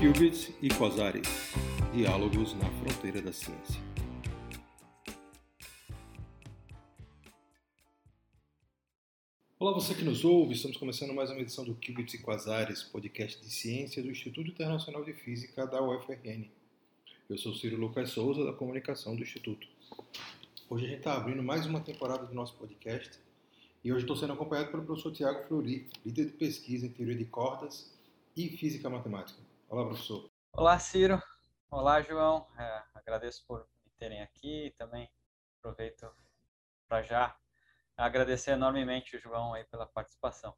Qubits e Quasares Diálogos na fronteira da ciência. Olá, você que nos ouve. Estamos começando mais uma edição do Qubits e Quasares, podcast de ciência do Instituto Internacional de Física da UFRN. Eu sou Ciro Lucas Souza, da comunicação do Instituto. Hoje a gente está abrindo mais uma temporada do nosso podcast e hoje estou sendo acompanhado pelo professor Tiago Flori, líder de pesquisa em teoria de cordas e física matemática. Olá, professor. Olá, Ciro. Olá, João. É, agradeço por me terem aqui. Também aproveito para já agradecer enormemente o João aí pela participação.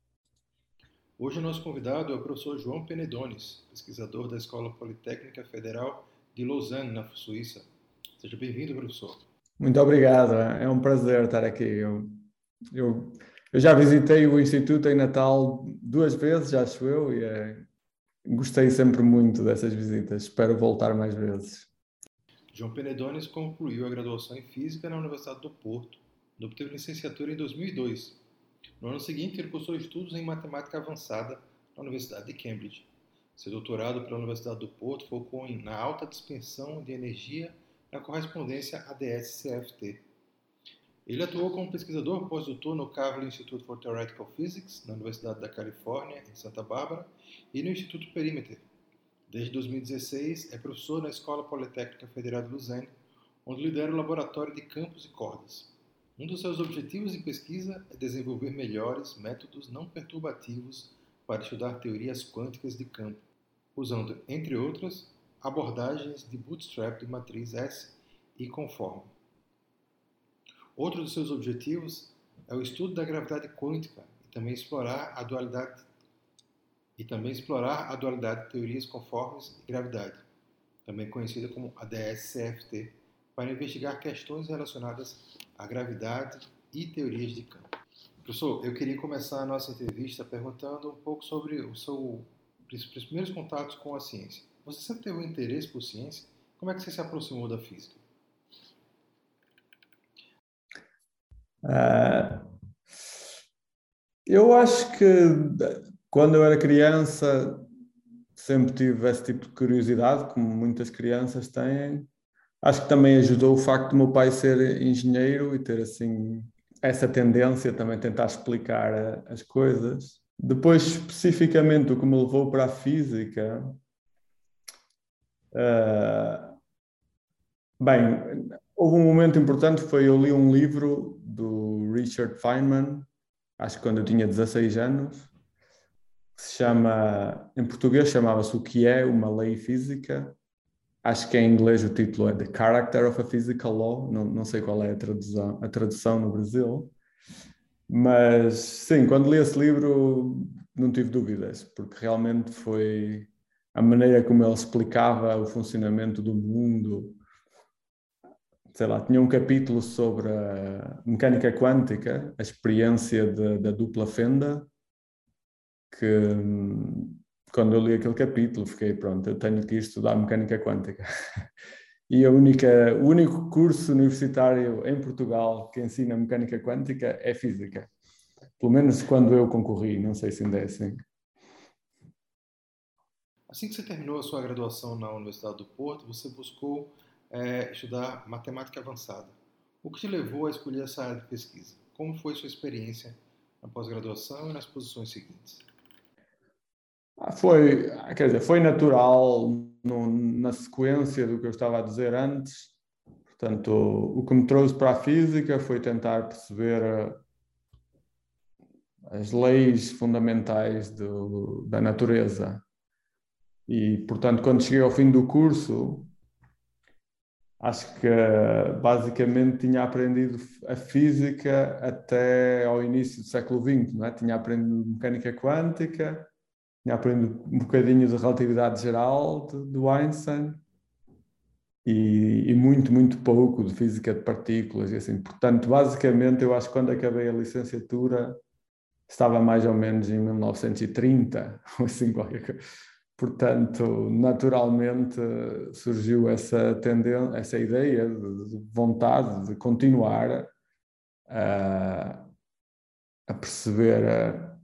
Hoje o nosso convidado é o professor João Penedones, pesquisador da Escola Politécnica Federal de Lausanne, na Suíça. Seja bem-vindo, professor. Muito obrigado. É um prazer estar aqui. Eu, eu, eu já visitei o Instituto em Natal duas vezes, acho eu, e é, Gostei sempre muito dessas visitas, espero voltar mais vezes. João Penedones concluiu a graduação em Física na Universidade do Porto e obteve licenciatura em 2002. No ano seguinte, ele cursou estudos em Matemática Avançada na Universidade de Cambridge. Seu doutorado pela Universidade do Porto focou na alta dispensão de energia na correspondência ADS-CFT. Ele atuou como pesquisador pós-doutor no Kavli Institute for Theoretical Physics, na Universidade da Califórnia, em Santa Bárbara, e no Instituto Perimeter. Desde 2016, é professor na Escola Politécnica Federal de Lausanne, onde lidera o Laboratório de Campos e Cordas. Um dos seus objetivos em pesquisa é desenvolver melhores métodos não perturbativos para estudar teorias quânticas de campo, usando, entre outras, abordagens de bootstrap de matriz S e conforme. Outro dos seus objetivos é o estudo da gravidade quântica e também explorar a dualidade e também explorar a dualidade de teorias conformes e gravidade, também conhecida como ADS-CFT, para investigar questões relacionadas à gravidade e teorias de campo. Professor, eu queria começar a nossa entrevista perguntando um pouco sobre o seu, os primeiros contatos com a ciência. Você sempre teve um interesse por ciência? Como é que você se aproximou da física? Eu acho que quando eu era criança sempre tive esse tipo de curiosidade, como muitas crianças têm. Acho que também ajudou o facto de meu pai ser engenheiro e ter assim essa tendência também tentar explicar as coisas. Depois, especificamente, o que me levou para a física. Uh, bem, houve um momento importante foi eu li um livro do Richard Feynman, acho que quando eu tinha 16 anos, que se chama, em português chamava-se O que é uma lei física. Acho que em inglês o título é The Character of a Physical Law, não, não sei qual é a tradução, a tradução no Brasil. Mas sim, quando li esse livro não tive dúvidas, porque realmente foi a maneira como ele explicava o funcionamento do mundo, sei lá, tinha um capítulo sobre a mecânica quântica, a experiência da dupla fenda, que quando eu li aquele capítulo fiquei, pronto, eu tenho que estudar mecânica quântica. e a única, o único curso universitário em Portugal que ensina mecânica quântica é física. Pelo menos quando eu concorri, não sei se ainda é assim. Assim que você terminou a sua graduação na Universidade do Porto, você buscou é, estudar matemática avançada. O que te levou a escolher essa área de pesquisa? Como foi sua experiência na pós-graduação e nas posições seguintes? Ah, foi, quer dizer, foi natural no, na sequência do que eu estava a dizer antes. Portanto, o que me trouxe para a física foi tentar perceber eh, as leis fundamentais do, da natureza. E, portanto, quando cheguei ao fim do curso, acho que basicamente tinha aprendido a física até ao início do século XX, não é? Tinha aprendido mecânica quântica, tinha aprendido um bocadinho de relatividade geral de, do Einstein e, e, muito, muito pouco de física de partículas e assim. Portanto, basicamente, eu acho que quando acabei a licenciatura estava mais ou menos em 1930, ou assim qualquer coisa Portanto, naturalmente surgiu essa tendência, essa ideia de vontade de continuar a, a perceber a,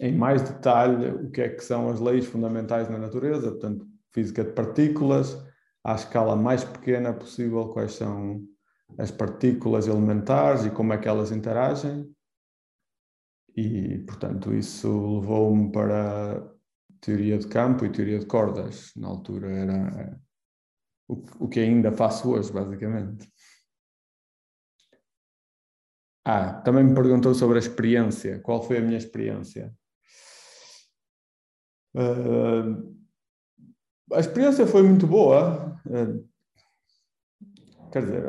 em mais detalhe o que é que são as leis fundamentais na natureza, portanto, física de partículas, à escala mais pequena possível, quais são as partículas elementares e como é que elas interagem. E, portanto, isso levou-me para teoria de campo e teoria de cordas. Na altura era o, que ainda faço hoje, basicamente. Ah, também me perguntou sobre a experiência. Qual foi a minha experiência? Uh, a experiência foi muito boa. Uh, quer dizer,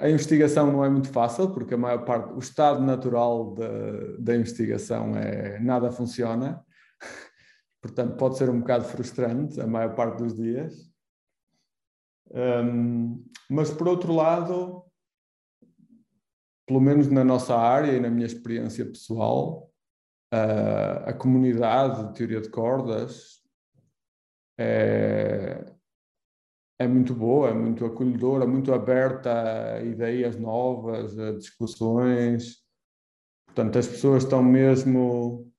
a investigação não é muito fácil, porque a maior parte, o estado natural da, da investigação é nada funciona. Portanto, pode ser um bocado frustrante a maior parte dos dias. Um, mas, por outro lado, pelo menos na nossa área e na minha experiência pessoal, uh, a comunidade de teoria de cordas é, é muito boa, é muito acolhedora, muito aberta a ideias novas, a discussões. Portanto, as pessoas estão mesmo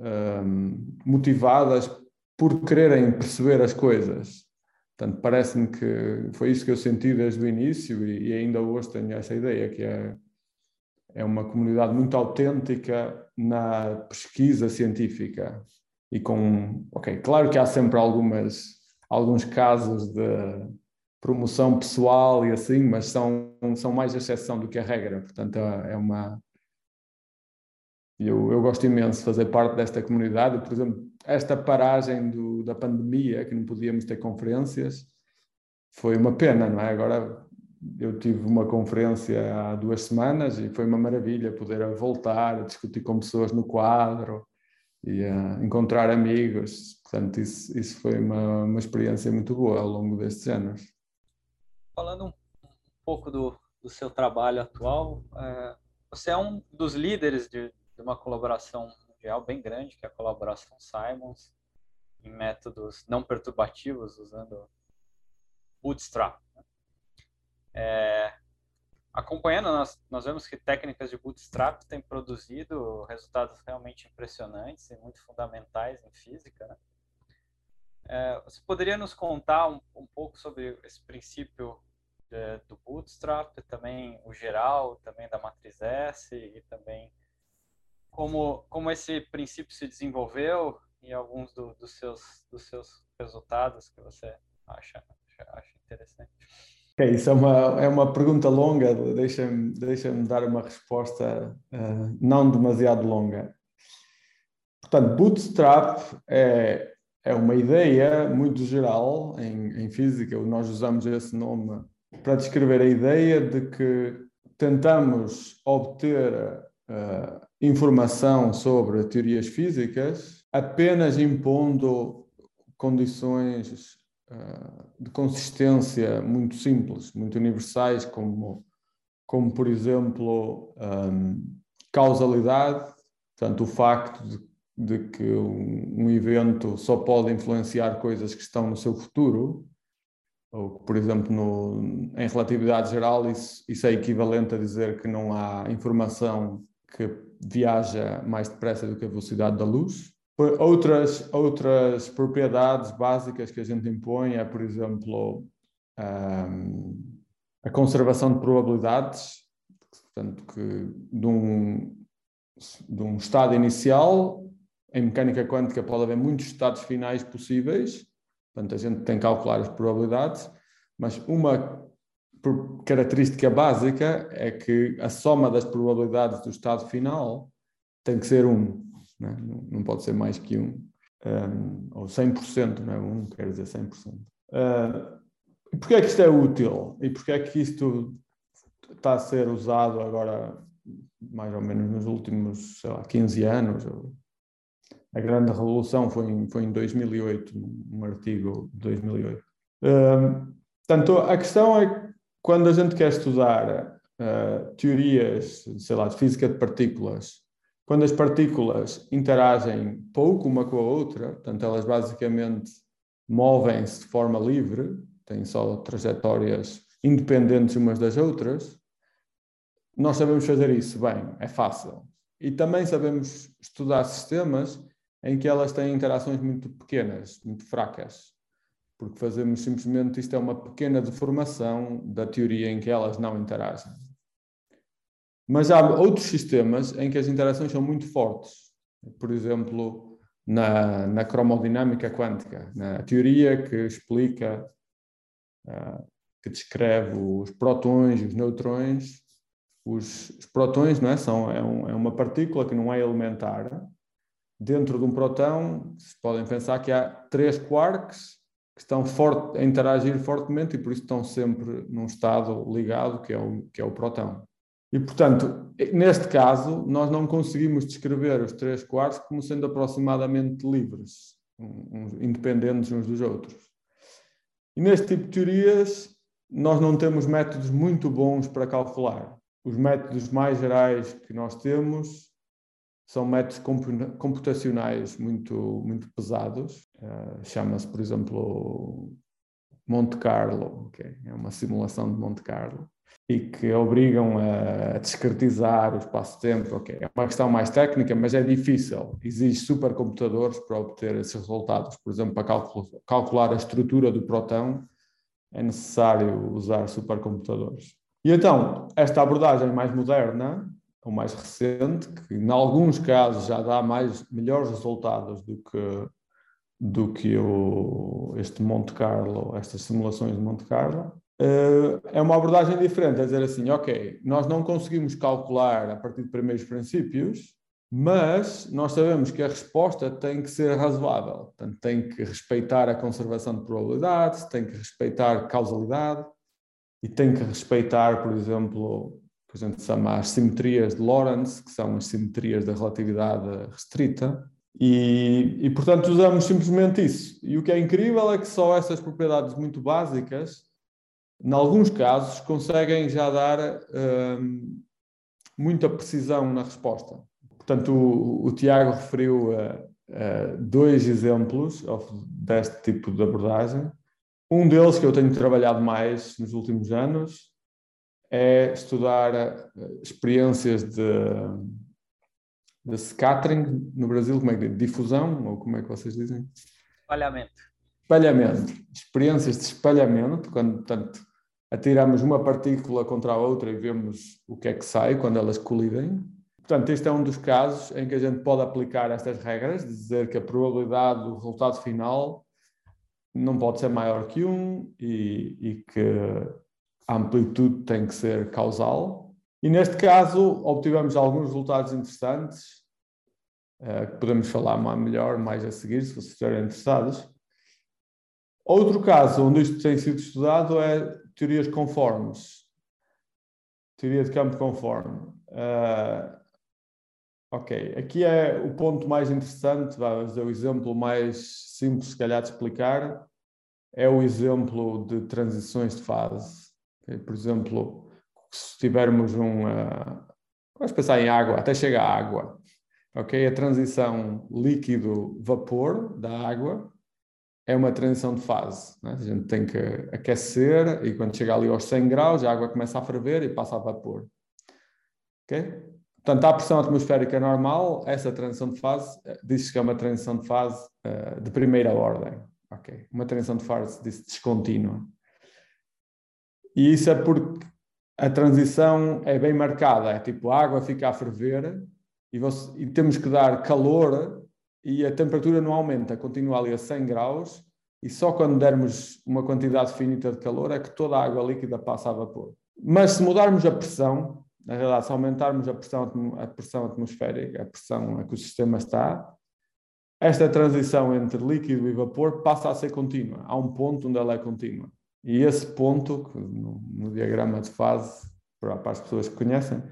um, motivadas por quererem perceber as coisas. Portanto, parece-me que foi isso que eu senti desde o início e, e ainda hoje tenho essa ideia, que é, é uma comunidade muito autêntica na pesquisa científica e com, ok, claro que há sempre algumas, alguns casos de promoção pessoal e assim, mas são, são mais exceção do que a regra, portanto é uma, eu, eu gosto imenso de fazer parte desta comunidade. Por exemplo, esta paragem do, da pandemia, que não podíamos ter conferências, foi uma pena, não é? Agora eu tive uma conferência há duas semanas e foi uma maravilha poder voltar a discutir com pessoas no quadro e a encontrar amigos. Portanto, isso, isso foi uma, uma experiência muito boa ao longo destes anos. Falando um pouco do, do seu trabalho atual, é, você é um dos líderes de, de uma colaboração mundial bem grande, que é a colaboração Simons, em métodos não perturbativos, usando Bootstrap. Né? É, acompanhando, nós, nós vemos que técnicas de Bootstrap têm produzido resultados realmente impressionantes e muito fundamentais em física. Né? É, você poderia nos contar um, um pouco sobre esse princípio de, do Bootstrap, também o geral, também da matriz S e também como, como esse princípio se desenvolveu e alguns do, dos, seus, dos seus resultados que você acha, acha interessante. Okay, isso é uma, é uma pergunta longa, deixa-me deixa dar uma resposta uh, não demasiado longa. Portanto, bootstrap é, é uma ideia muito geral em, em física, nós usamos esse nome para descrever a ideia de que tentamos obter uh, informação sobre teorias físicas apenas impondo condições uh, de consistência muito simples, muito universais, como, como por exemplo, um, causalidade, portanto, o facto de, de que um, um, evento só pode influenciar coisas que estão no seu futuro, ou, por exemplo, no, em relatividade geral, isso, isso é equivalente a dizer que não há informação que viaja mais depressa do que a velocidade da luz. Outras, outras propriedades básicas que a gente impõe é, por exemplo, um, a conservação de probabilidades, portanto, que de um, de um estado inicial, em mecânica quântica pode haver muitos estados finais possíveis, portanto, a gente tem que calcular as probabilidades, mas uma por característica básica é que a soma das probabilidades do estado final tem que ser 1, um, né? não pode ser mais que 1, um, um, ou 100%, não é? 1 um quer dizer 100%. Uh, e porquê é que isto é útil? E porquê é que isto está a ser usado agora, mais ou menos nos últimos, sei lá, 15 anos? A grande revolução foi em, foi em 2008, um artigo de 2008. Uh, portanto, a questão é quando a gente quer estudar uh, teorias, sei lá, de física de partículas, quando as partículas interagem pouco uma com a outra, portanto, elas basicamente movem-se de forma livre, têm só trajetórias independentes umas das outras, nós sabemos fazer isso bem, é fácil. E também sabemos estudar sistemas em que elas têm interações muito pequenas, muito fracas, porque fazemos simplesmente isto é uma pequena deformação da teoria em que elas não interagem. Mas há outros sistemas em que as interações são muito fortes. Por exemplo, na, na cromodinâmica quântica, na teoria que explica, uh, que descreve os protões e os neutrões. Os, os protões não é? São, é, um, é uma partícula que não é elementar. Dentro de um protão, podem pensar que há três quarks que estão forte, a interagir fortemente e por isso estão sempre num estado ligado, que é o, que é o protão. E, portanto, neste caso, nós não conseguimos descrever os três quartos como sendo aproximadamente livres, um, independentes uns dos outros. E neste tipo de teorias, nós não temos métodos muito bons para calcular. Os métodos mais gerais que nós temos são métodos computacionais muito, muito pesados. Uh, Chama-se, por exemplo, Monte Carlo, okay? é uma simulação de Monte Carlo e que obrigam a discretizar o espaço-tempo. Okay. É uma questão mais técnica, mas é difícil. Exige supercomputadores para obter esses resultados. Por exemplo, para calcular a estrutura do próton, é necessário usar supercomputadores. E então, esta abordagem mais moderna, ou mais recente, que em alguns casos já dá mais, melhores resultados do que, do que o, este Monte Carlo, estas simulações de Monte Carlo, Uh, é uma abordagem diferente, é dizer assim, ok, nós não conseguimos calcular a partir de primeiros princípios, mas nós sabemos que a resposta tem que ser razoável, portanto, tem que respeitar a conservação de probabilidades, tem que respeitar causalidade e tem que respeitar, por exemplo, o que a gente chama as simetrias de Lorentz, que são as simetrias da relatividade restrita, e, e portanto usamos simplesmente isso. E o que é incrível é que só essas propriedades muito básicas em alguns casos, conseguem já dar um, muita precisão na resposta. Portanto, o, o Tiago referiu uh, uh, dois exemplos deste tipo de abordagem. Um deles que eu tenho trabalhado mais nos últimos anos é estudar uh, experiências de, de scattering no Brasil, como é que diz? Difusão, ou como é que vocês dizem? Espalhamento. Espalhamento. Experiências de espalhamento, quando, portanto, atiramos uma partícula contra a outra e vemos o que é que sai quando elas colidem. Portanto, este é um dos casos em que a gente pode aplicar estas regras, dizer que a probabilidade do resultado final não pode ser maior que 1 e, e que a amplitude tem que ser causal. E neste caso, obtivemos alguns resultados interessantes, uh, podemos falar mais, melhor mais a seguir, se vocês estiverem interessados. Outro caso onde isto tem sido estudado é teorias conformes. Teoria de campo conforme. Uh, ok, aqui é o ponto mais interessante, vamos dizer, o exemplo mais simples, se calhar, de explicar, é o exemplo de transições de fase. Okay? Por exemplo, se tivermos um. Uh, vamos pensar em água, até chegar à água. Ok? A transição líquido-vapor da água é uma transição de fase. Né? A gente tem que aquecer e quando chega ali aos 100 graus a água começa a ferver e passa a vapor. Ok? Portanto, à pressão atmosférica normal, essa transição de fase eh, diz-se que é uma transição de fase uh, de primeira ordem. Ok? Uma transição de fase descontínua. E isso é porque a transição é bem marcada, é tipo a água fica a ferver e, você, e temos que dar calor e a temperatura não aumenta, continua ali a 100 graus e só quando dermos uma quantidade finita de calor é que toda a água líquida passa a vapor. Mas se mudarmos a pressão, na realidade, se aumentarmos a pressão, a pressão atmosférica, a pressão a que o sistema está, esta transição entre líquido e vapor passa a ser contínua. Há um ponto onde ela é contínua. E esse ponto, no, no diagrama de fase, para, para as pessoas que conhecem,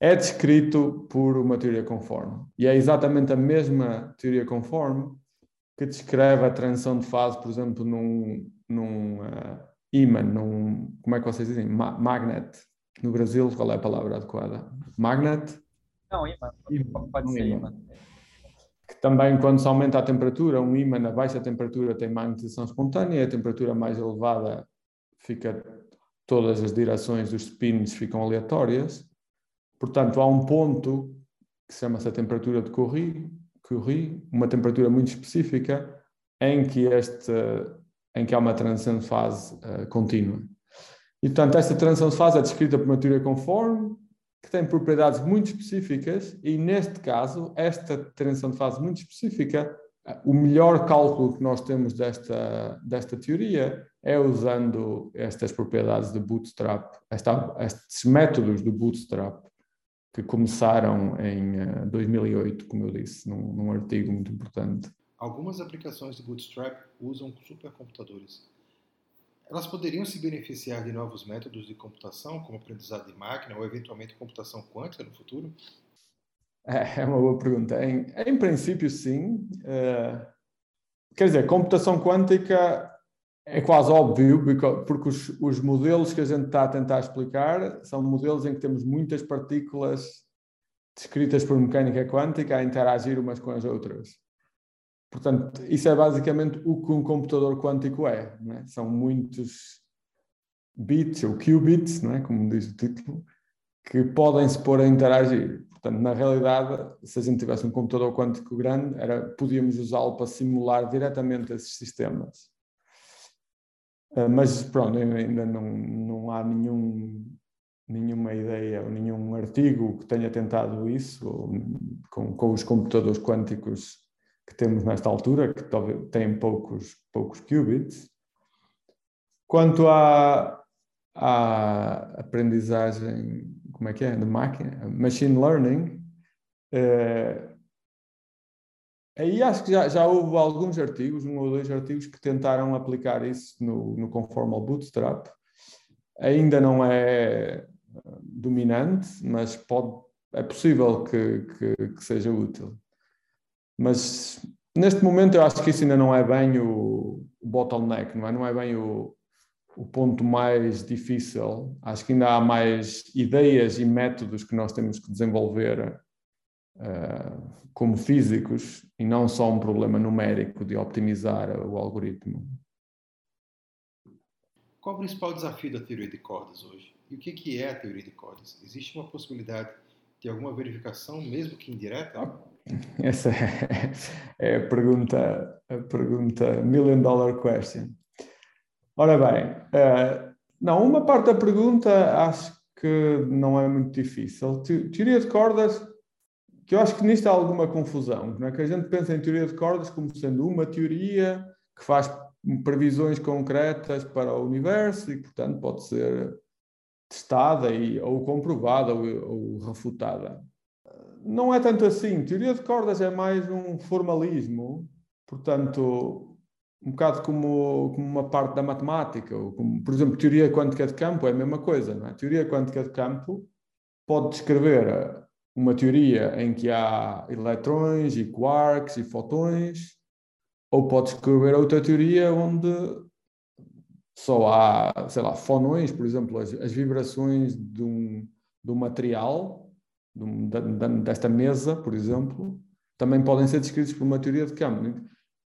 é descrito por uma teoria conforme. E é exatamente a mesma teoria conforme que descreve a transição de fase, por exemplo, num, num uh, imã, num, como é que vocês dizem? Ma magnet. No Brasil, qual é a palavra adequada? Magnet? Não, imã. Pode um ser imã. Que também, quando se aumenta a temperatura, um imã na baixa temperatura tem magnetização espontânea, a temperatura mais elevada fica, todas as direções dos spins ficam aleatórias. Portanto, há um ponto que chama-se a temperatura de Curie, Curie, uma temperatura muito específica em que, este, em que há uma transição de fase uh, contínua. E, portanto, esta transição de fase é descrita por uma teoria conforme, que tem propriedades muito específicas, e neste caso, esta transição de fase muito específica, o melhor cálculo que nós temos desta, desta teoria é usando estas propriedades de bootstrap, esta, estes métodos do bootstrap, que começaram em 2008, eh, como eu disse, num, num artigo muito importante. Algumas aplicações de Bootstrap usam supercomputadores. Elas poderiam se beneficiar de novos métodos de computação, como aprendizado de máquina ou eventualmente computação quântica no futuro? É, é uma boa pergunta. Em, em princípio, sim. Uh, quer dizer, computação quântica é quase óbvio, porque os, os, modelos que a gente está a tentar explicar são modelos em que temos muitas partículas descritas por mecânica quântica a interagir umas com as outras. Portanto, isso é basicamente o que um computador quântico é. é? São muitos bits, ou qubits, é? como diz o título, que podem se pôr a interagir. Portanto, na realidade, se a gente tivesse um computador quântico grande, era, podíamos usá-lo para simular diretamente esses sistemas. Uh, mas pronto, ainda não, não há nenhum, nenhuma ideia ou nenhum artigo que tenha tentado isso com, com os computadores quânticos que temos nesta altura, que têm poucos, poucos qubits. Quanto à, à aprendizagem, como é que é, máquina, machine learning, eh, aí acho que já, já houve alguns artigos, um ou dois artigos, que tentaram aplicar isso no, no Conformal Bootstrap. Ainda não é dominante, mas pode, é possível que, que, que seja útil. Mas neste momento eu acho que isso ainda não é bem o, o bottleneck, não é? Não é bem o, o ponto mais difícil. Acho que ainda há mais ideias e métodos que nós temos que desenvolver uh, como físicos e não só um problema numérico de optimizar o algoritmo. Qual o principal desafio da teoria de cordas hoje? E o que é a teoria de cordas? Existe uma possibilidade de alguma verificação, mesmo que indireta? Ah, essa é, é a pergunta, a pergunta million dollar question. Ora bem, uh, não, uma parte da pergunta acho que não é muito difícil. Teoria de cordas, que eu acho que nisto há alguma confusão, não é? que a gente pensa em teoria de cordas como sendo uma teoria que faz previsões concretas para o universo e, portanto, pode ser testada e, ou comprovada ou, ou refutada não é tanto assim. Teoria de cordas é mais um formalismo, portanto, um bocado como, como uma parte da matemática, ou como, por exemplo, teoria quântica de campo é a mesma coisa, não é? Teoria quântica de campo pode descrever uma teoria em que há eletrões e quarks e fotões, ou pode descrever outra teoria onde só há, sei lá, fonões, por exemplo, as, as vibrações de um, de um material desta mesa, por exemplo, também podem ser descritos por uma teoria de campo.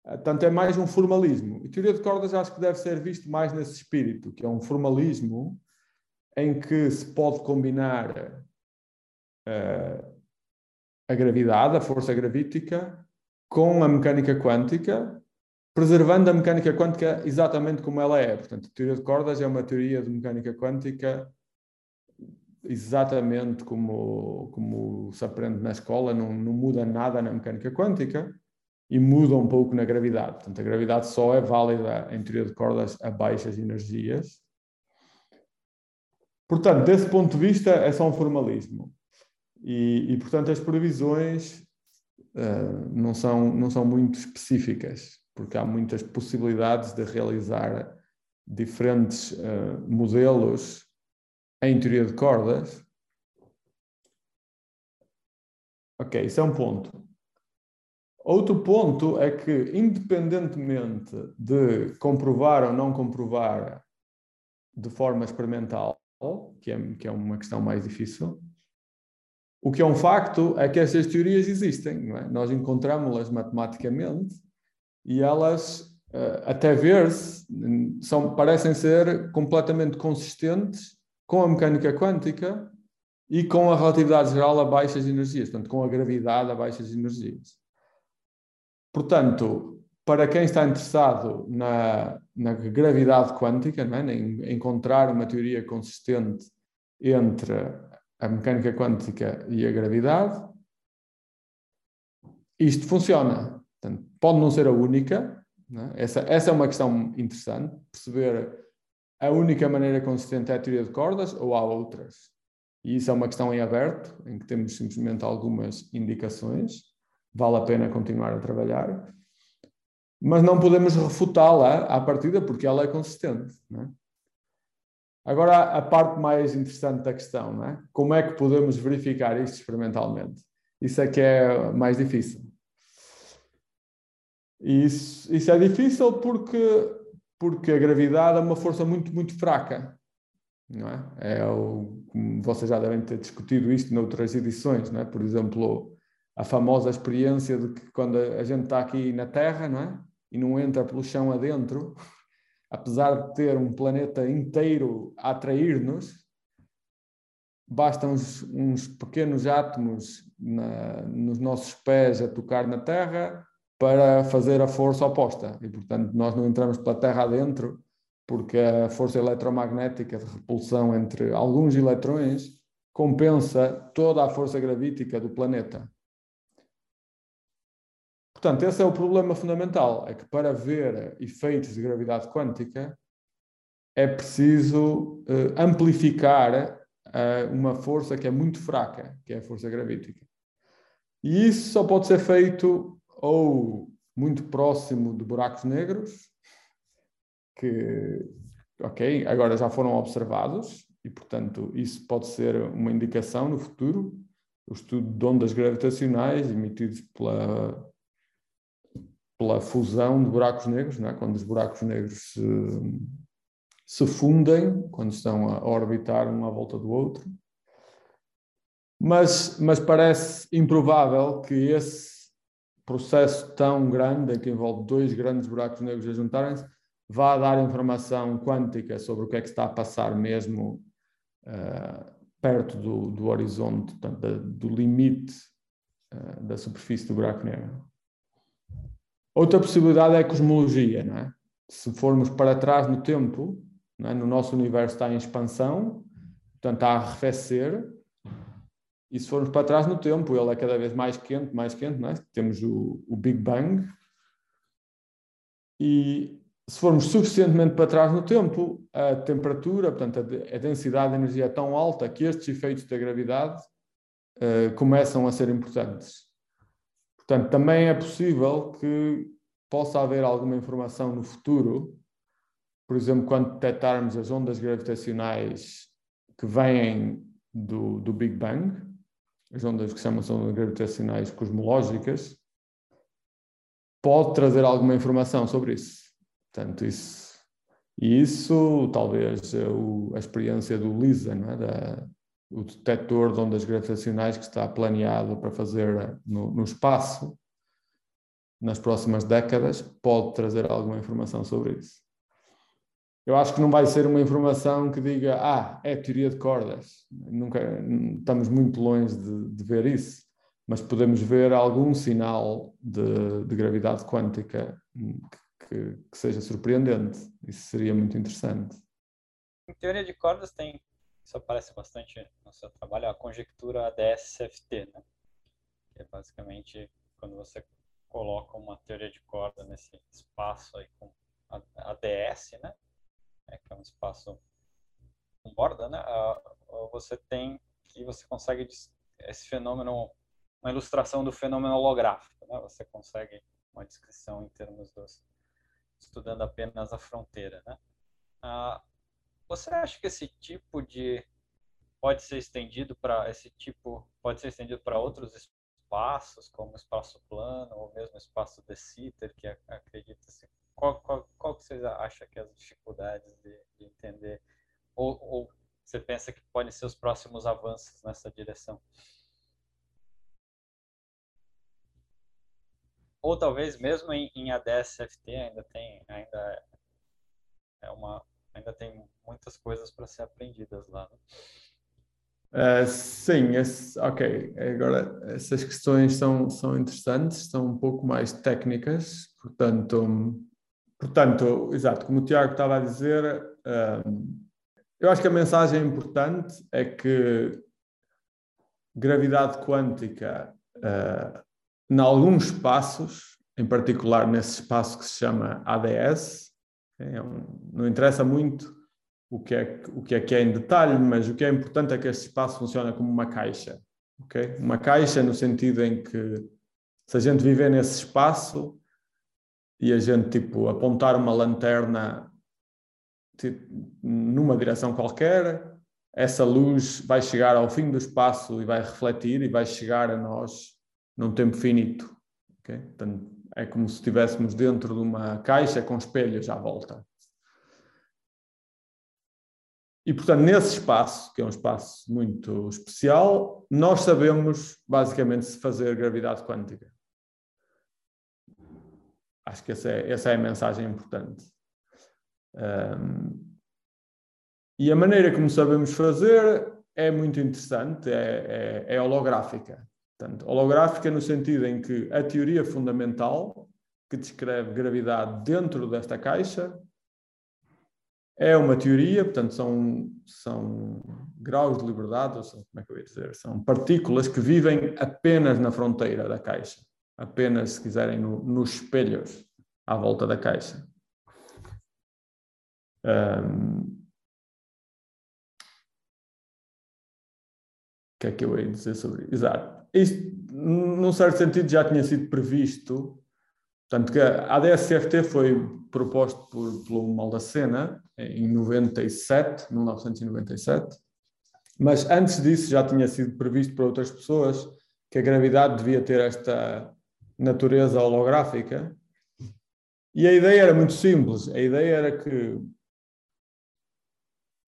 Portanto, é mais um formalismo. E teoria de cordas acho que deve ser visto mais nesse espírito, que é um formalismo em que se pode combinar uh, a gravidade, a força gravítica, com a mecânica quântica, preservando a mecânica quântica exatamente como ela é. Portanto, a teoria de cordas é uma teoria de mecânica quântica exatamente como, como se aprende na escola, não, não muda nada na mecânica quântica e muda um pouco na gravidade. Portanto, a gravidade só é válida em teoria de cordas a baixas energias. Portanto, desse ponto de vista, é só um formalismo. E, e portanto, as previsões uh, não, são, não são muito específicas, porque há muitas possibilidades de realizar diferentes uh, modelos em teoria de cordas. Ok, isso é um ponto. Outro ponto é que, independentemente de comprovar ou não comprovar de forma experimental, que é, que é uma questão mais difícil, o que é um facto é que essas teorias existem. É? Nós encontramos-las matematicamente e elas, eh, até ver-se, parecem ser completamente consistentes com a mecânica quântica e com a relatividade geral a baixas energias, portanto, com a gravidade a baixas energias. Portanto, para quem está interessado na, na gravidade quântica, é? em encontrar uma teoria consistente entre a mecânica quântica e a gravidade, isto funciona. Portanto, pode não ser a única, é? essa, essa é uma questão interessante, perceber a única maneira consistente é a teoria de cordas ou há outras. E isso é uma questão em aberto, em que temos simplesmente algumas indicações, vale a pena continuar a trabalhar, mas não podemos refutá-la à partida porque ela é consistente. É? Agora, a parte mais interessante da questão, é? como é que podemos verificar isto experimentalmente? Isso é que é mais difícil. E isso, isso é difícil porque, porque a gravidade é uma força muito, muito fraca. Não é? é o, vocês já devem ter discutido isto noutras edições, não é? Por exemplo, a famosa experiência de que quando a gente está aqui na Terra, não é? E não entra pelo chão adentro, apesar de ter um planeta inteiro a atrair-nos, bastam uns, uns pequenos átomos na, nos nossos pés a tocar na Terra para fazer a força oposta. E, portanto, nós não entramos pela Terra adentro, porque a força eletromagnética de repulsão entre alguns eletrões compensa toda a força gravítica do planeta. Portanto, esse é o problema fundamental, é que para ver efeitos de gravidade quântica é preciso uh, amplificar uh, uma força que é muito fraca, que é a força gravítica. E isso só pode ser feito ou muito próximo de buracos negros, que, ok, agora já foram observados e, portanto, isso pode ser uma indicação no futuro. O estudo de ondas gravitacionais emitidos pela, pela fusão de buracos negros, é? quando os buracos negros se, se fundem, quando estão a orbitar um à volta do outro. Mas, mas parece improvável que esse processo tão grande, que envolve dois grandes buracos negros a juntarem-se, vá dar informação quântica sobre o que é que está a passar mesmo uh, perto do, do horizonte, portanto, do limite uh, da superfície do buraco negro. Outra possibilidade é a cosmologia, não é? Se formos para trás no tempo, é? no nosso universo está em expansão, portanto está a arrefecer, e se formos para trás no tempo, ele é cada vez mais quente, mais quente, é? Temos o, o Big Bang, e se formos suficientemente para trás no tempo, a temperatura, portanto, a, densidade de energia é tão alta que estes efeitos da gravidade uh, começam a ser importantes. Portanto, também é possível que possa haver alguma informação no futuro, por exemplo, quando detectarmos as ondas gravitacionais que vêm do, do Big Bang, as ondas que chamam-se ondas gravitacionais cosmológicas, pode trazer alguma informação sobre isso. Portanto, isso, e isso talvez é a experiência do LISA, é? da, o detector de ondas gravitacionais que está planeado para fazer no, no espaço nas próximas décadas, pode trazer alguma informação sobre isso. Eu acho que não vai ser uma informação que diga, ah, é teoria de cordas. Nunca, estamos muito longe de, de ver isso, mas podemos ver algum sinal de, de gravidade quântica que, que seja surpreendente. Isso seria muito interessante. Em teoria de cordas tem, isso aparece bastante no seu trabalho, a conjectura ADS-CFT, né? Que é basicamente quando você coloca uma teoria de corda nesse espaço aí com ADS, né? É, que é um espaço com borda, né? Você tem que você consegue esse fenômeno, uma ilustração do fenômeno holográfico, né? Você consegue uma descrição em termos dos estudando apenas a fronteira, né? Ah, você acha que esse tipo de pode ser estendido para esse tipo pode ser estendido para outros espaços, como espaço plano ou mesmo espaço de Sitter, que acredita-se qual, qual, qual que você acha que é as dificuldades de, de entender ou, ou você pensa que podem ser os próximos avanços nessa direção? ou talvez mesmo em, em ADS-FT ainda tem ainda é uma ainda tem muitas coisas para ser aprendidas lá. Né? Uh, sim, esse, ok. Agora, essas questões são, são interessantes, são um pouco mais técnicas, portanto, portanto, exato, como o Tiago estava a dizer, uh, eu acho que a mensagem importante é que gravidade quântica, uh, em alguns espaços, em particular nesse espaço que se chama ADS, é um, não interessa muito o que, é, o que é que é em detalhe, mas o que é importante é que este espaço funciona como uma caixa. Okay? Uma caixa no sentido em que se a gente viver nesse espaço e a gente tipo apontar uma lanterna tipo, numa direção qualquer, essa luz vai chegar ao fim do espaço e vai refletir e vai chegar a nós num tempo finito. Okay? Portanto, é como se estivéssemos dentro de uma caixa com espelhos à volta. E, portanto, nesse espaço, que é um espaço muito especial, nós sabemos basicamente se fazer gravidade quântica. Acho que essa é, essa é a mensagem importante. Um, e a maneira como sabemos fazer é muito interessante, é, é, é holográfica. Portanto, holográfica no sentido em que a teoria fundamental que descreve gravidade dentro desta caixa é uma teoria, portanto, são, são graus de liberdade, ou são, como é que eu ia dizer? São partículas que vivem apenas na fronteira da caixa, apenas, se quiserem, no, nos espelhos à volta da caixa. Um, o que é que eu ia dizer sobre isso? Exato. Isto, num certo sentido, já tinha sido previsto Portanto, que a ADSCFT foi proposto por, pelo Maldacena em 97, 1997, mas antes disso já tinha sido previsto por outras pessoas que a gravidade devia ter esta natureza holográfica. E a ideia era muito simples. A ideia era que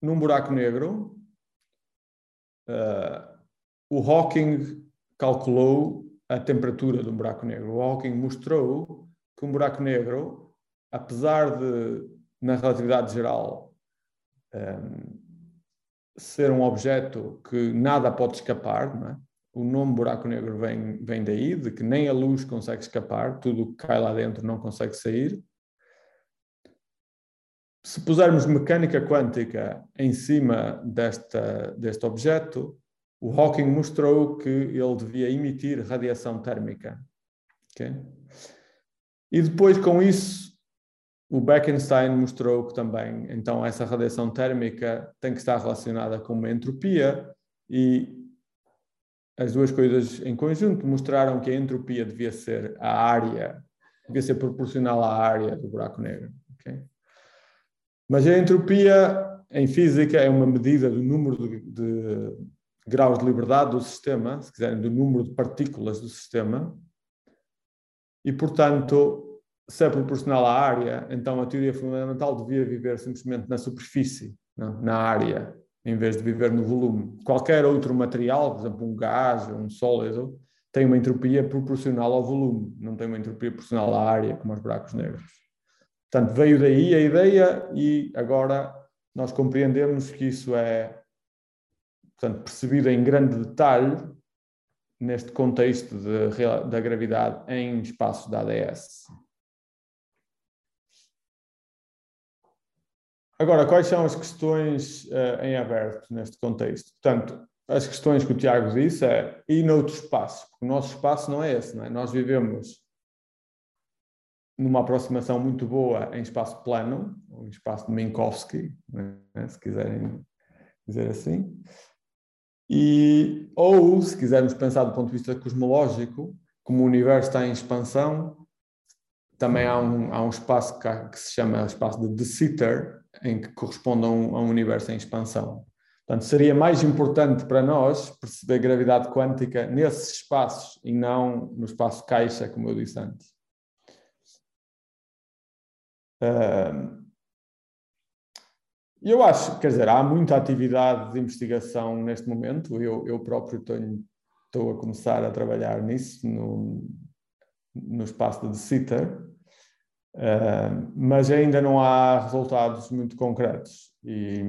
num buraco negro, uh, o Hawking calculou a temperatura de um buraco negro. O Hawking mostrou que um buraco negro, apesar de, na relatividade geral, um, ehm, ser um objeto que nada pode escapar, é? o nome buraco negro vem, vem daí, de que nem a luz consegue escapar, tudo que cai lá dentro não consegue sair. Se pusermos mecânica quântica em cima desta, deste objeto, o Hawking mostrou que ele devia emitir radiação térmica. Okay? E depois, com isso, o Bekenstein mostrou que também, então, essa radiação térmica tem que estar relacionada com uma entropia e as duas coisas em conjunto mostraram que a entropia devia ser a área, devia ser proporcional à área do buraco negro. Okay? Mas a entropia, em física, é uma medida do número de, de graus de liberdade do sistema, se quiserem, do número de partículas do sistema, e, portanto, se é proporcional à área, então a teoria fundamental devia viver simplesmente na superfície, não? na área, em vez de viver no volume. Qualquer outro material, por exemplo, um gás um sólido, tem uma entropia proporcional ao volume, não tem uma entropia proporcional à área, como os buracos negros. Portanto, veio daí a ideia e agora nós compreendemos que isso é portanto, percebido em grande detalhe neste contexto de, da gravidade em espaço da ADS. Agora, quais são as questões uh, em aberto neste contexto? Portanto, as questões que o Tiago disse é e noutro espaço, porque o nosso espaço não é esse, não é? Nós vivemos numa aproximação muito boa em espaço plano, um espaço de Minkowski, né? se quiserem dizer assim, e, ou, se quisermos pensar do ponto de vista cosmológico, como o universo está em expansão, também há um, há um espaço que, que se chama espaço de De Sitter, em que corresponde a um, a um universo em expansão. Portanto, seria mais importante para nós perceber gravidade quântica nesses espaços e não no espaço caixa, como eu disse antes. Uh, eu acho, quer dizer, há muita atividade de investigação neste momento. Eu, eu próprio tenho, estou a começar a trabalhar nisso no, no espaço de CITER, uh, mas ainda não há resultados muito concretos. E,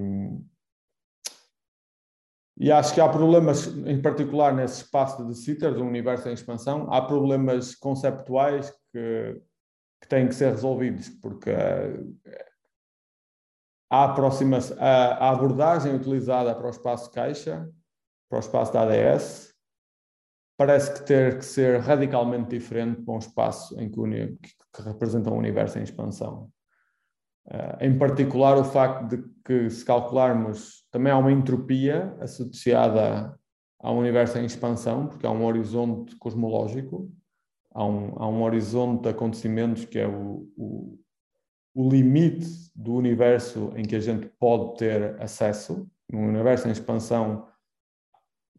E acho que há problemas, em particular nesse espaço de Sitter, do universo em expansão, há problemas conceptuais que, que têm que ser resolvidos, porque a, a, a abordagem utilizada para o espaço caixa, para o espaço da ADS, parece que ter que ser radicalmente diferente para um espaço em que, que representa um universo em expansão. Uh, em particular, o facto de que, se calcularmos, também há uma entropia associada a um universo em expansão, porque há um horizonte cosmológico, há um, há um horizonte de acontecimentos que é o, o limite do universo em que a gente pode ter acesso. Num universo em expansão,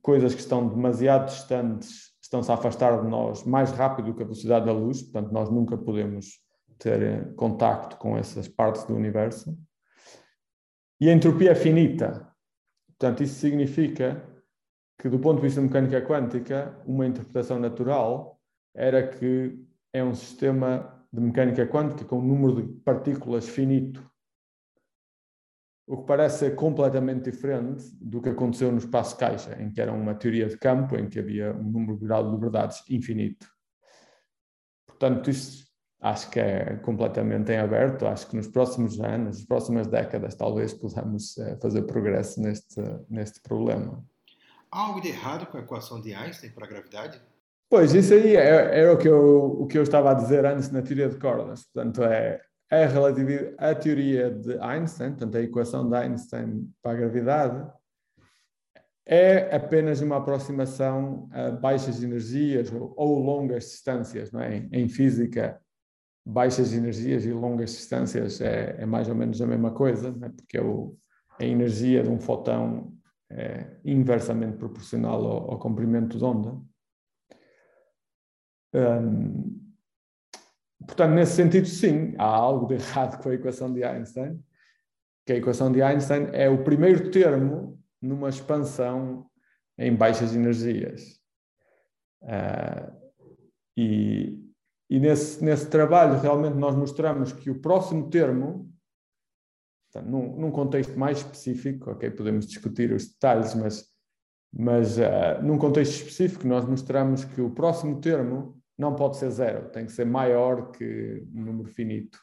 coisas que estão demasiado distantes estão-se a afastar de nós mais rápido do que a velocidade da luz, portanto, nós nunca podemos ter eh, contacto com essas partes do universo. E a entropia é finita. Portanto, isso significa que, do ponto de vista da mecânica quântica, uma interpretação natural era que é um sistema de mecânica quântica com um número de partículas finito. O que parece ser completamente diferente do que aconteceu no espaço caixa, em que era uma teoria de campo, em que havia um número grau de liberdades infinito. Portanto, isso acho que é completamente em aberto. Acho que nos próximos anos, nas próximas décadas, talvez possamos eh, fazer progresso neste, neste problema. Há algo de errado com a equação de Einstein para a gravidade? Pois, isso aí era, é, o, que eu, o que eu estava a dizer antes na teoria de cordas. Portanto, é a, relatividade, a teoria de Einstein, portanto, a equação de Einstein para a gravidade, é apenas uma aproximação a baixas energias ou, ou longas distâncias. Não é? Em física, baixas energias e longas distâncias é, é mais ou menos a mesma coisa, né? porque é o, a energia de um fotão é inversamente proporcional ao, ao comprimento de onda. Um, portanto, nesse sentido, sim, há algo de errado com a equação de Einstein, que a equação de Einstein é o primeiro termo numa expansão em baixas energias. Uh, e, e nesse, nesse trabalho, realmente, nós mostramos que o próximo termo, portanto, num, num contexto mais específico, ok, podemos discutir os detalhes, mas, mas uh, num contexto específico, nós mostramos que o próximo termo não pode ser zero, tem que ser maior que um número finito.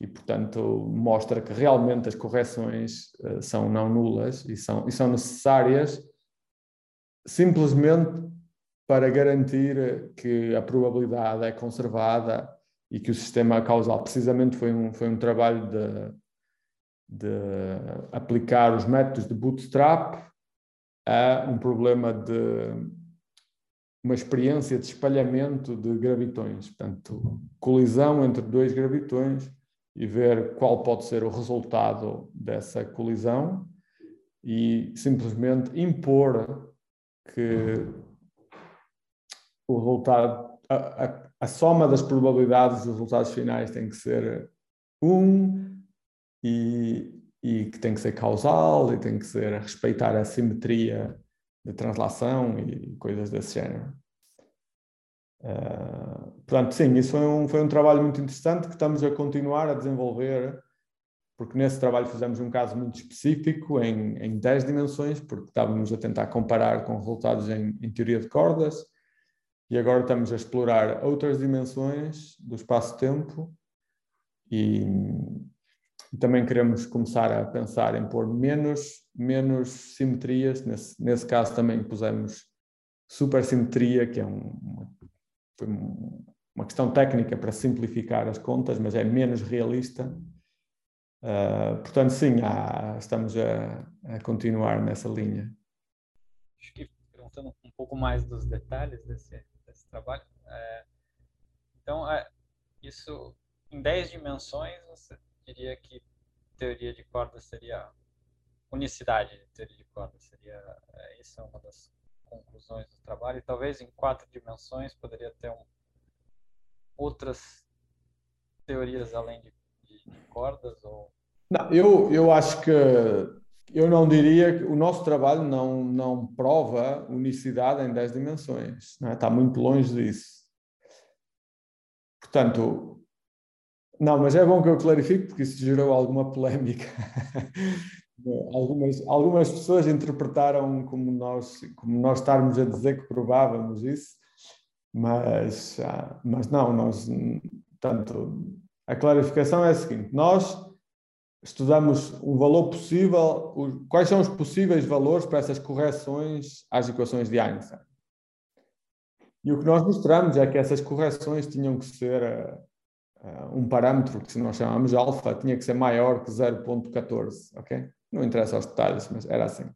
E, portanto, mostra que realmente as correções uh, são não nulas e são, e são necessárias simplesmente para garantir que a probabilidade é conservada e que o sistema causal precisamente foi um, foi um trabalho de, de aplicar os métodos de bootstrap a um problema de uma experiência de espalhamento de gravitões, portanto, colisão entre dois gravitões e ver qual pode ser o resultado dessa colisão e simplesmente impor que o resultado, a, a, a, soma das probabilidades dos resultados finais tem que ser um e, e que tem que ser causal e tem que ser respeitar a simetria de translação e coisas desse género. Uh, portanto, sim, isso foi um, foi um trabalho muito interessante que estamos a continuar a desenvolver, porque nesse trabalho fizemos um caso muito específico em, em 10 dimensões, porque estávamos a tentar comparar com resultados em, em teoria de cordas e agora estamos a explorar outras dimensões do espaço-tempo e, e, também queremos começar a pensar em pôr menos, menos simetrias. Nesse, nesse caso também pusemos supersimetria, que é um, uma, questão técnica para simplificar as contas, mas é menos realista. Uh, portanto, sim, há, estamos a, a continuar nessa linha. Acho que perguntando um pouco mais dos detalhes desse, esse trabalho. É, então, é, isso em 10 dimensões, você diria que teoria de cordas seria unicidade de teoria de cordas seria é, isso é uma das conclusões do trabalho e talvez em quatro dimensões poderia ter um, outras teorias além de, de, de cordas ou não, eu eu acho que eu não diria que o nosso trabalho não, não prova unicidade em 10 dimensões, é? está muito longe disso. Portanto, não, mas é bom que eu clarifique, porque isso gerou alguma polémica. Algumas, algumas pessoas interpretaram como nós, como nós estarmos a dizer que provávamos isso, mas, ah, mas não, nós, tanto, a clarificação é a seguinte, nós estudamos um valor possível, quais são os possíveis valores para essas correções às equações de Einstein. E o que nós mostramos é que essas correções tinham que ser uh, um parâmetro que se nós chamamos alfa, tinha que ser maior que 0.14, ok? Não interessa aos detalhes, mas era assim.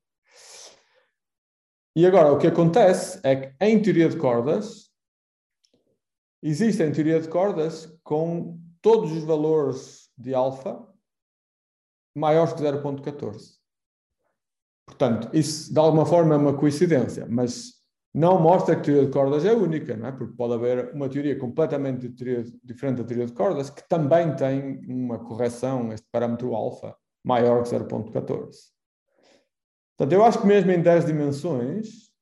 E agora, o que acontece é que em teoria de cordas, existem teoria de cordas com todos os valores de alfa maiores que 0.14. Portanto, isso de alguma forma é uma coincidência, mas não mostra que a teoria de cordas é única, não é? Porque pode haver uma teoria completamente diferente da teoria de cordas que também tem uma correção, este parâmetro alfa, maior que 0.14. Portanto, eu acho que mesmo em 10 dimensões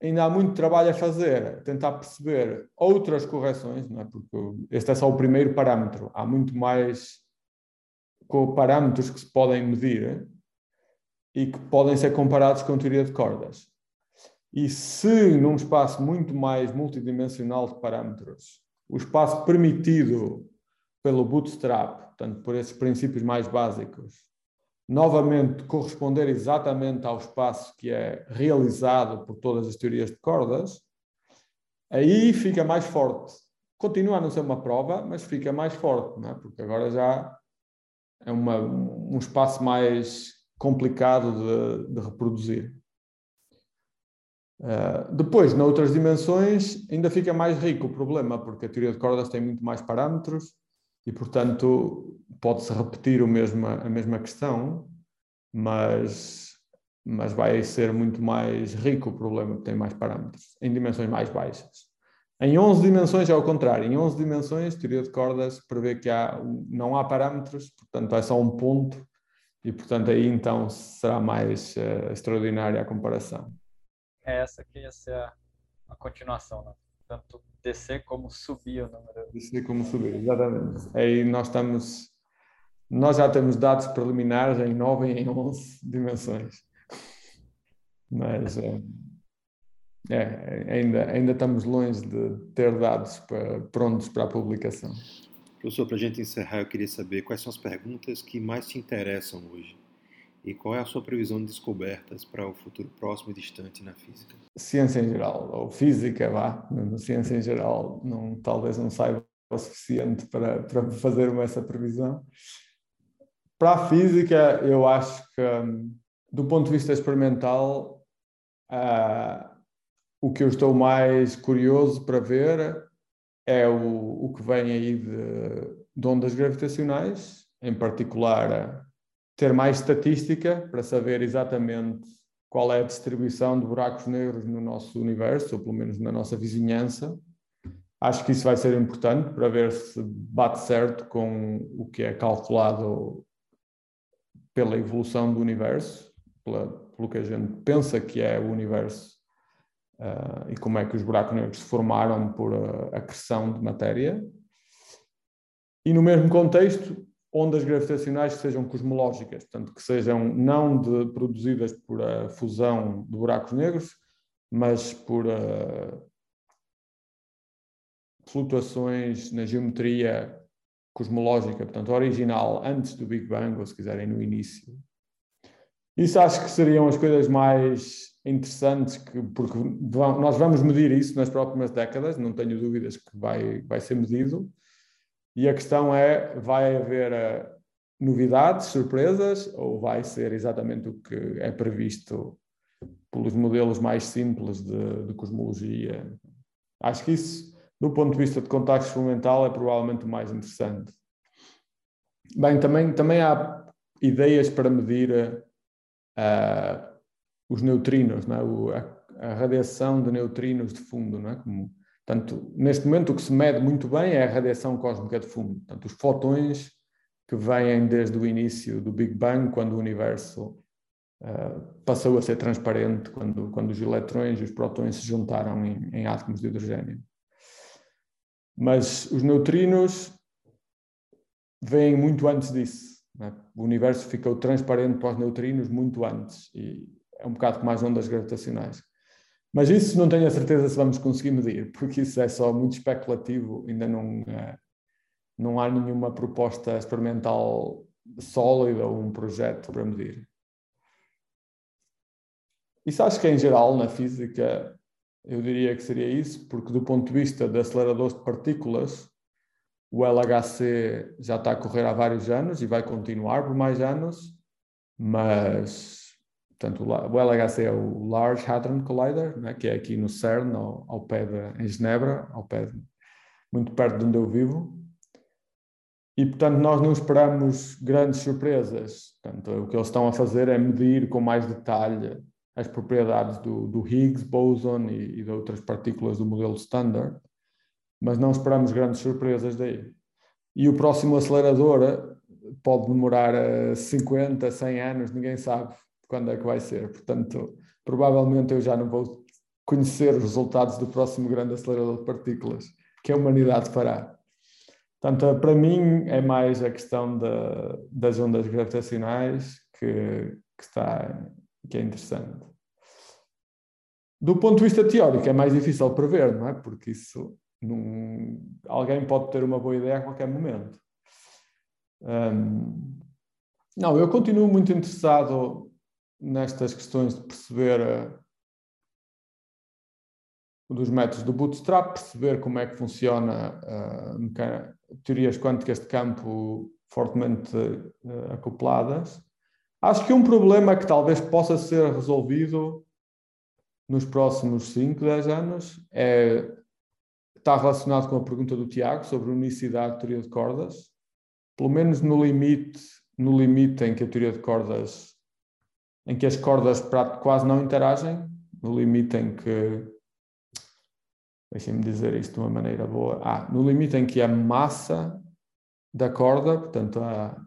ainda há muito trabalho a fazer, tentar perceber outras correções, não é? Porque este é só o primeiro parâmetro, há muito mais parâmetros que se podem medir e que podem ser comparados com a teoria de cordas. E se num espaço muito mais multidimensional de parâmetros, o espaço permitido pelo bootstrap, portanto, por esses princípios mais básicos, novamente corresponder exatamente ao espaço que é realizado por todas as teorias de cordas, aí fica mais forte. Continua a não ser uma prova, mas fica mais forte, é? porque agora já é uma, um espaço mais complicado de, de reproduzir. Uh, depois, noutras dimensões, ainda fica mais rico o problema, porque a teoria de cordas tem muito mais parâmetros e, portanto, pode-se repetir o mesmo, a mesma questão, mas, mas vai ser muito mais rico o problema, porque tem mais parâmetros, em dimensões mais baixas. Em 11 dimensões é ao contrário. Em 11 dimensões, a teoria de cordas prevê que há, não há parâmetros, portanto é só um ponto, e portanto aí então será mais uh, extraordinária a comparação é essa que ia ser a, a continuação, né? tanto descer como subir o número. Descer como subir, exatamente. Aí nós estamos, nós já temos dados preliminares em 9 e em 11 dimensões. Mas é, é, ainda, ainda estamos longe de ter dados para, prontos para a publicação. Professor, para a gente encerrar, eu queria saber quais são as perguntas que mais te interessam hoje. E qual é a sua previsão de descobertas para o futuro próximo e distante na física? Ciência em geral, ou física, vá, ciência em geral, não, talvez não saiba o suficiente para, para fazer essa previsão. Para a física, eu acho que, hum, do ponto de vista experimental, uh, o que eu estou mais curioso para ver é o, o que vem aí de, de ondas gravitacionais, em particular ter mais estatística para saber exatamente qual é a distribuição de buracos negros no nosso universo, ou pelo menos na nossa vizinhança. Acho que isso vai ser importante para ver se bate certo com o que é calculado pela evolução do universo, pela, pelo que a gente pensa que é o universo uh, e como é que os buracos negros se formaram por uh, acreção de matéria. E no mesmo contexto, ondas gravitacionais que sejam cosmológicas, portanto, que sejam não de, produzidas por a fusão de buracos negros, mas por uh, flutuações na geometria cosmológica, portanto, original, antes do Big Bang, ou se quiserem, no início. Isso acho que seriam as coisas mais interessantes, que, porque nós vamos medir isso nas próximas décadas, não tenho dúvidas que vai, vai ser medido, e a questão é: vai haver uh, novidades, surpresas, ou vai ser exatamente o que é previsto pelos modelos mais simples de, de cosmologia? Acho que isso, do ponto de vista de contacto experimental, é provavelmente o mais interessante. Bem, também, também há ideias para medir uh, os neutrinos, não é? a, a, radiação de neutrinos de fundo, não é? Como, Portanto, neste momento o que se mede muito bem é a radiação cósmica de fundo, portanto, os fotões que vêm desde o início do Big Bang, quando o universo uh, passou a ser transparente, quando, quando os eletrões e os prótons se juntaram em, em átomos de hidrogênio. Mas os neutrinos vêm muito antes disso. É? O universo ficou transparente para os neutrinos muito antes e é um bocado como as ondas gravitacionais. Mas isso não tenho a certeza se vamos conseguir medir, porque isso é só muito especulativo, ainda não, é, não há nenhuma proposta experimental sólida ou um projeto para medir. Isso acho que em geral na física eu diria que seria isso, porque do ponto de vista de aceleradores de partículas, o LHC já está a correr há vários anos e vai continuar por mais anos, mas portanto, o LHC é o Large Hadron Collider, né, que é aqui no CERN, ao, ao pé de, em Genebra, ao pé de, muito perto de onde eu vivo. E, portanto, nós não esperamos grandes surpresas. Portanto, o que eles estão a fazer é medir com mais detalhe as propriedades do, do Higgs boson e, e, de outras partículas do modelo standard, mas não esperamos grandes surpresas daí. E o próximo acelerador eh, pode demorar 50, eh, 100 anos, ninguém sabe quando é que vai ser. Portanto, provavelmente eu já não vou conhecer os resultados do próximo grande acelerador de partículas que a humanidade fará. Portanto, para mim é mais a questão das ondas gravitacionais que, que está que é interessante. Do ponto de vista teórico, é mais difícil prever, não é? Porque isso num, alguém pode ter uma boa ideia a qualquer momento. Um, não, eu continuo muito interessado nestas questões de perceber uh, dos métodos do bootstrap, perceber como é que funciona uh, teorias quânticas de campo fortemente uh, acopladas. Acho que um problema que talvez possa ser resolvido nos próximos 5, 10 anos é, está relacionado com a pergunta do Tiago sobre unicidade de teoria de cordas, pelo menos no limite, no limite em que a teoria de cordas, em que as cordas quase não interagem, no limite em que, deixem-me dizer isto de uma maneira boa, ah, no limite em que a massa da corda, portanto a,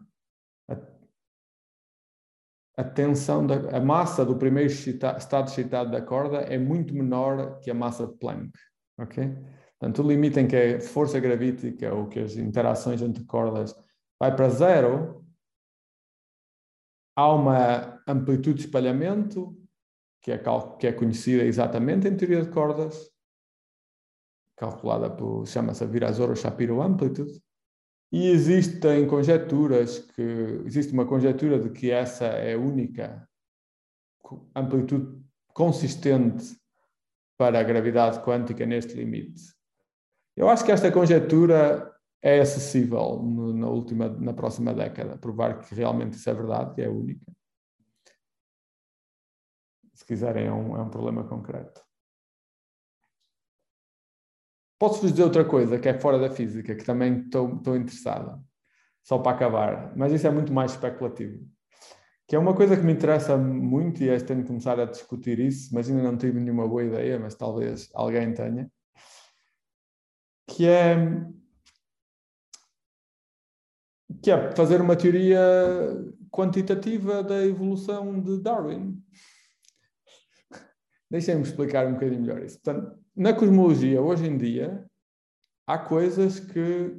a tensão, da, a massa do primeiro estado excitado da corda é muito menor que a massa de Planck. Ok? Portanto, o limite em que a força gravítica ou que as interações entre cordas vai para zero, há uma amplitude de espalhamento que é, que é conhecida exatamente em teoria de cordas, calculada por, chama-se Virasoro-Shapiro Amplitude, e existem conjecturas que existe uma conjectura de que essa é a única amplitude consistente para a gravidade quântica neste limite. Eu acho que esta conjectura é acessível no, na última, na próxima década, provar que realmente isso é verdade, que é única. Se quiserem, é um, é um problema concreto. Posso-vos dizer outra coisa que é fora da física, que também estou interessado, só para acabar, mas isso é muito mais especulativo. Que é uma coisa que me interessa muito e tenho que começar a discutir isso, mas ainda não tive nenhuma boa ideia, mas talvez alguém tenha. Que é, que é fazer uma teoria quantitativa da evolução de Darwin. Deixem-me explicar um bocadinho melhor isso. Portanto, na cosmologia, hoje em dia, há coisas que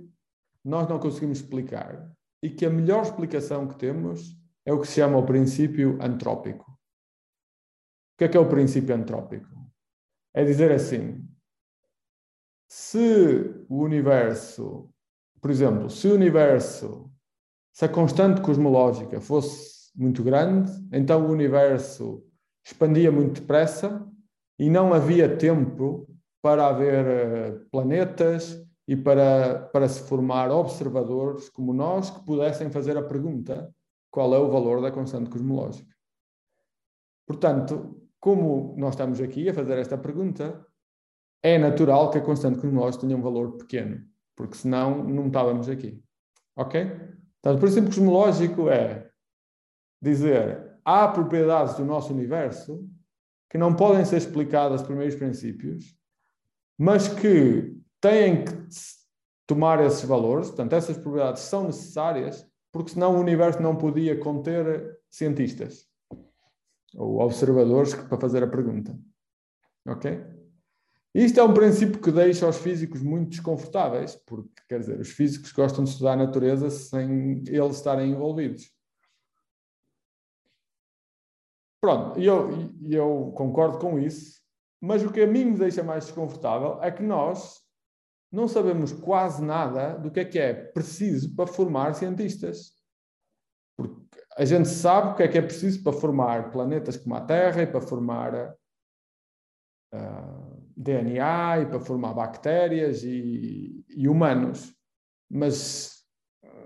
nós não conseguimos explicar e que a melhor explicação que temos é o que se chama o princípio antrópico. O que é que é o princípio antrópico? É dizer assim: se o universo, por exemplo, se o universo, se a constante cosmológica fosse muito grande, então o universo expandia muito depressa e não havia tempo para haver eh, planetas e para, para se formar observadores como nós que pudessem fazer a pergunta qual é o valor da constante cosmológica. Portanto, como nós estamos aqui a fazer esta pergunta, é natural que a constante cosmológica tenha um valor pequeno, porque senão não estávamos aqui. Ok? Portanto, o princípio cosmológico é dizer há propriedades do nosso universo que não podem ser explicadas por primeiros princípios, mas que têm que tomar esses valores, portanto, essas probabilidades são necessárias, porque senão o universo não podia conter cientistas ou observadores para fazer a pergunta. Ok? Isto é um princípio que deixa os físicos muito desconfortáveis, porque, quer dizer, os físicos gostam de estudar a natureza sem eles estarem envolvidos. Pronto, e eu, eu concordo com isso, mas o que a mim me deixa mais desconfortável é que nós não sabemos quase nada do que é que é preciso para formar cientistas. Porque a gente sabe o que é que é preciso para formar planetas como a Terra e para formar uh, ah, DNA e para formar bactérias e, e humanos. Mas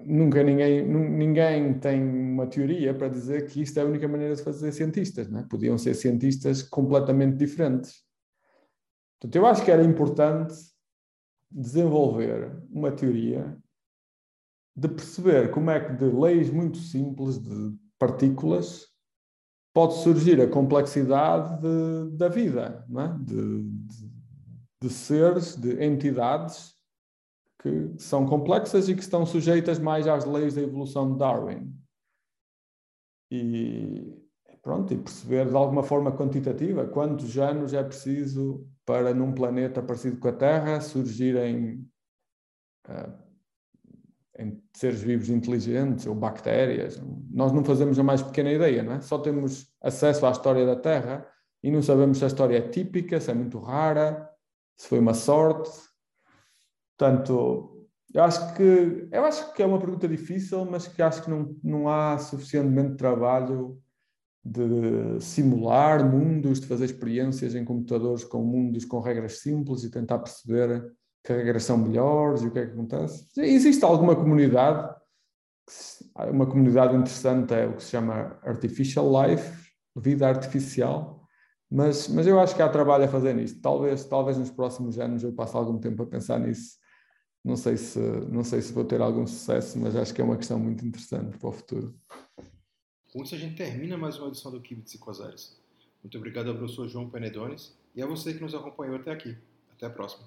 nunca ninguém, ninguém tem uma teoria para dizer que isto é a única maneira de fazer cientistas. Né? Podiam ser cientistas completamente diferentes. Portanto, eu acho que era importante desenvolver uma teoria de perceber como é que de leis muito simples de partículas pode surgir a complexidade de, da vida, é? de, de, de seres, de entidades que são complexas e que estão sujeitas mais às leis da evolução de Darwin. E pronto, e perceber de alguma forma quantitativa quantos anos é preciso para num planeta parecido com a Terra surgirem uh, seres vivos inteligentes ou bactérias. Nós não fazemos a mais pequena ideia, não é? Só temos acesso à história da Terra e não sabemos se a história é típica, se é muito rara, se foi uma sorte. Portanto, eu acho que eu acho que é uma pergunta difícil, mas que acho que não, não há suficientemente trabalho de simular mundos, de fazer experiências em computadores com mundos com regras simples e tentar perceber que regras são melhores e o que é que acontece. Existe alguma comunidade, uma comunidade interessante é o que se chama Artificial Life, vida artificial, mas, mas eu acho que há trabalho a fazer nisto. Talvez, talvez nos próximos anos eu passe algum tempo a pensar nisso. Não sei, se, não sei se vou ter algum sucesso, mas acho que é uma questão muito interessante para o futuro. Com isso, a gente termina mais uma edição do Kibitz e Muito obrigado ao professor João Penedones e a você que nos acompanhou até aqui. Até a próxima.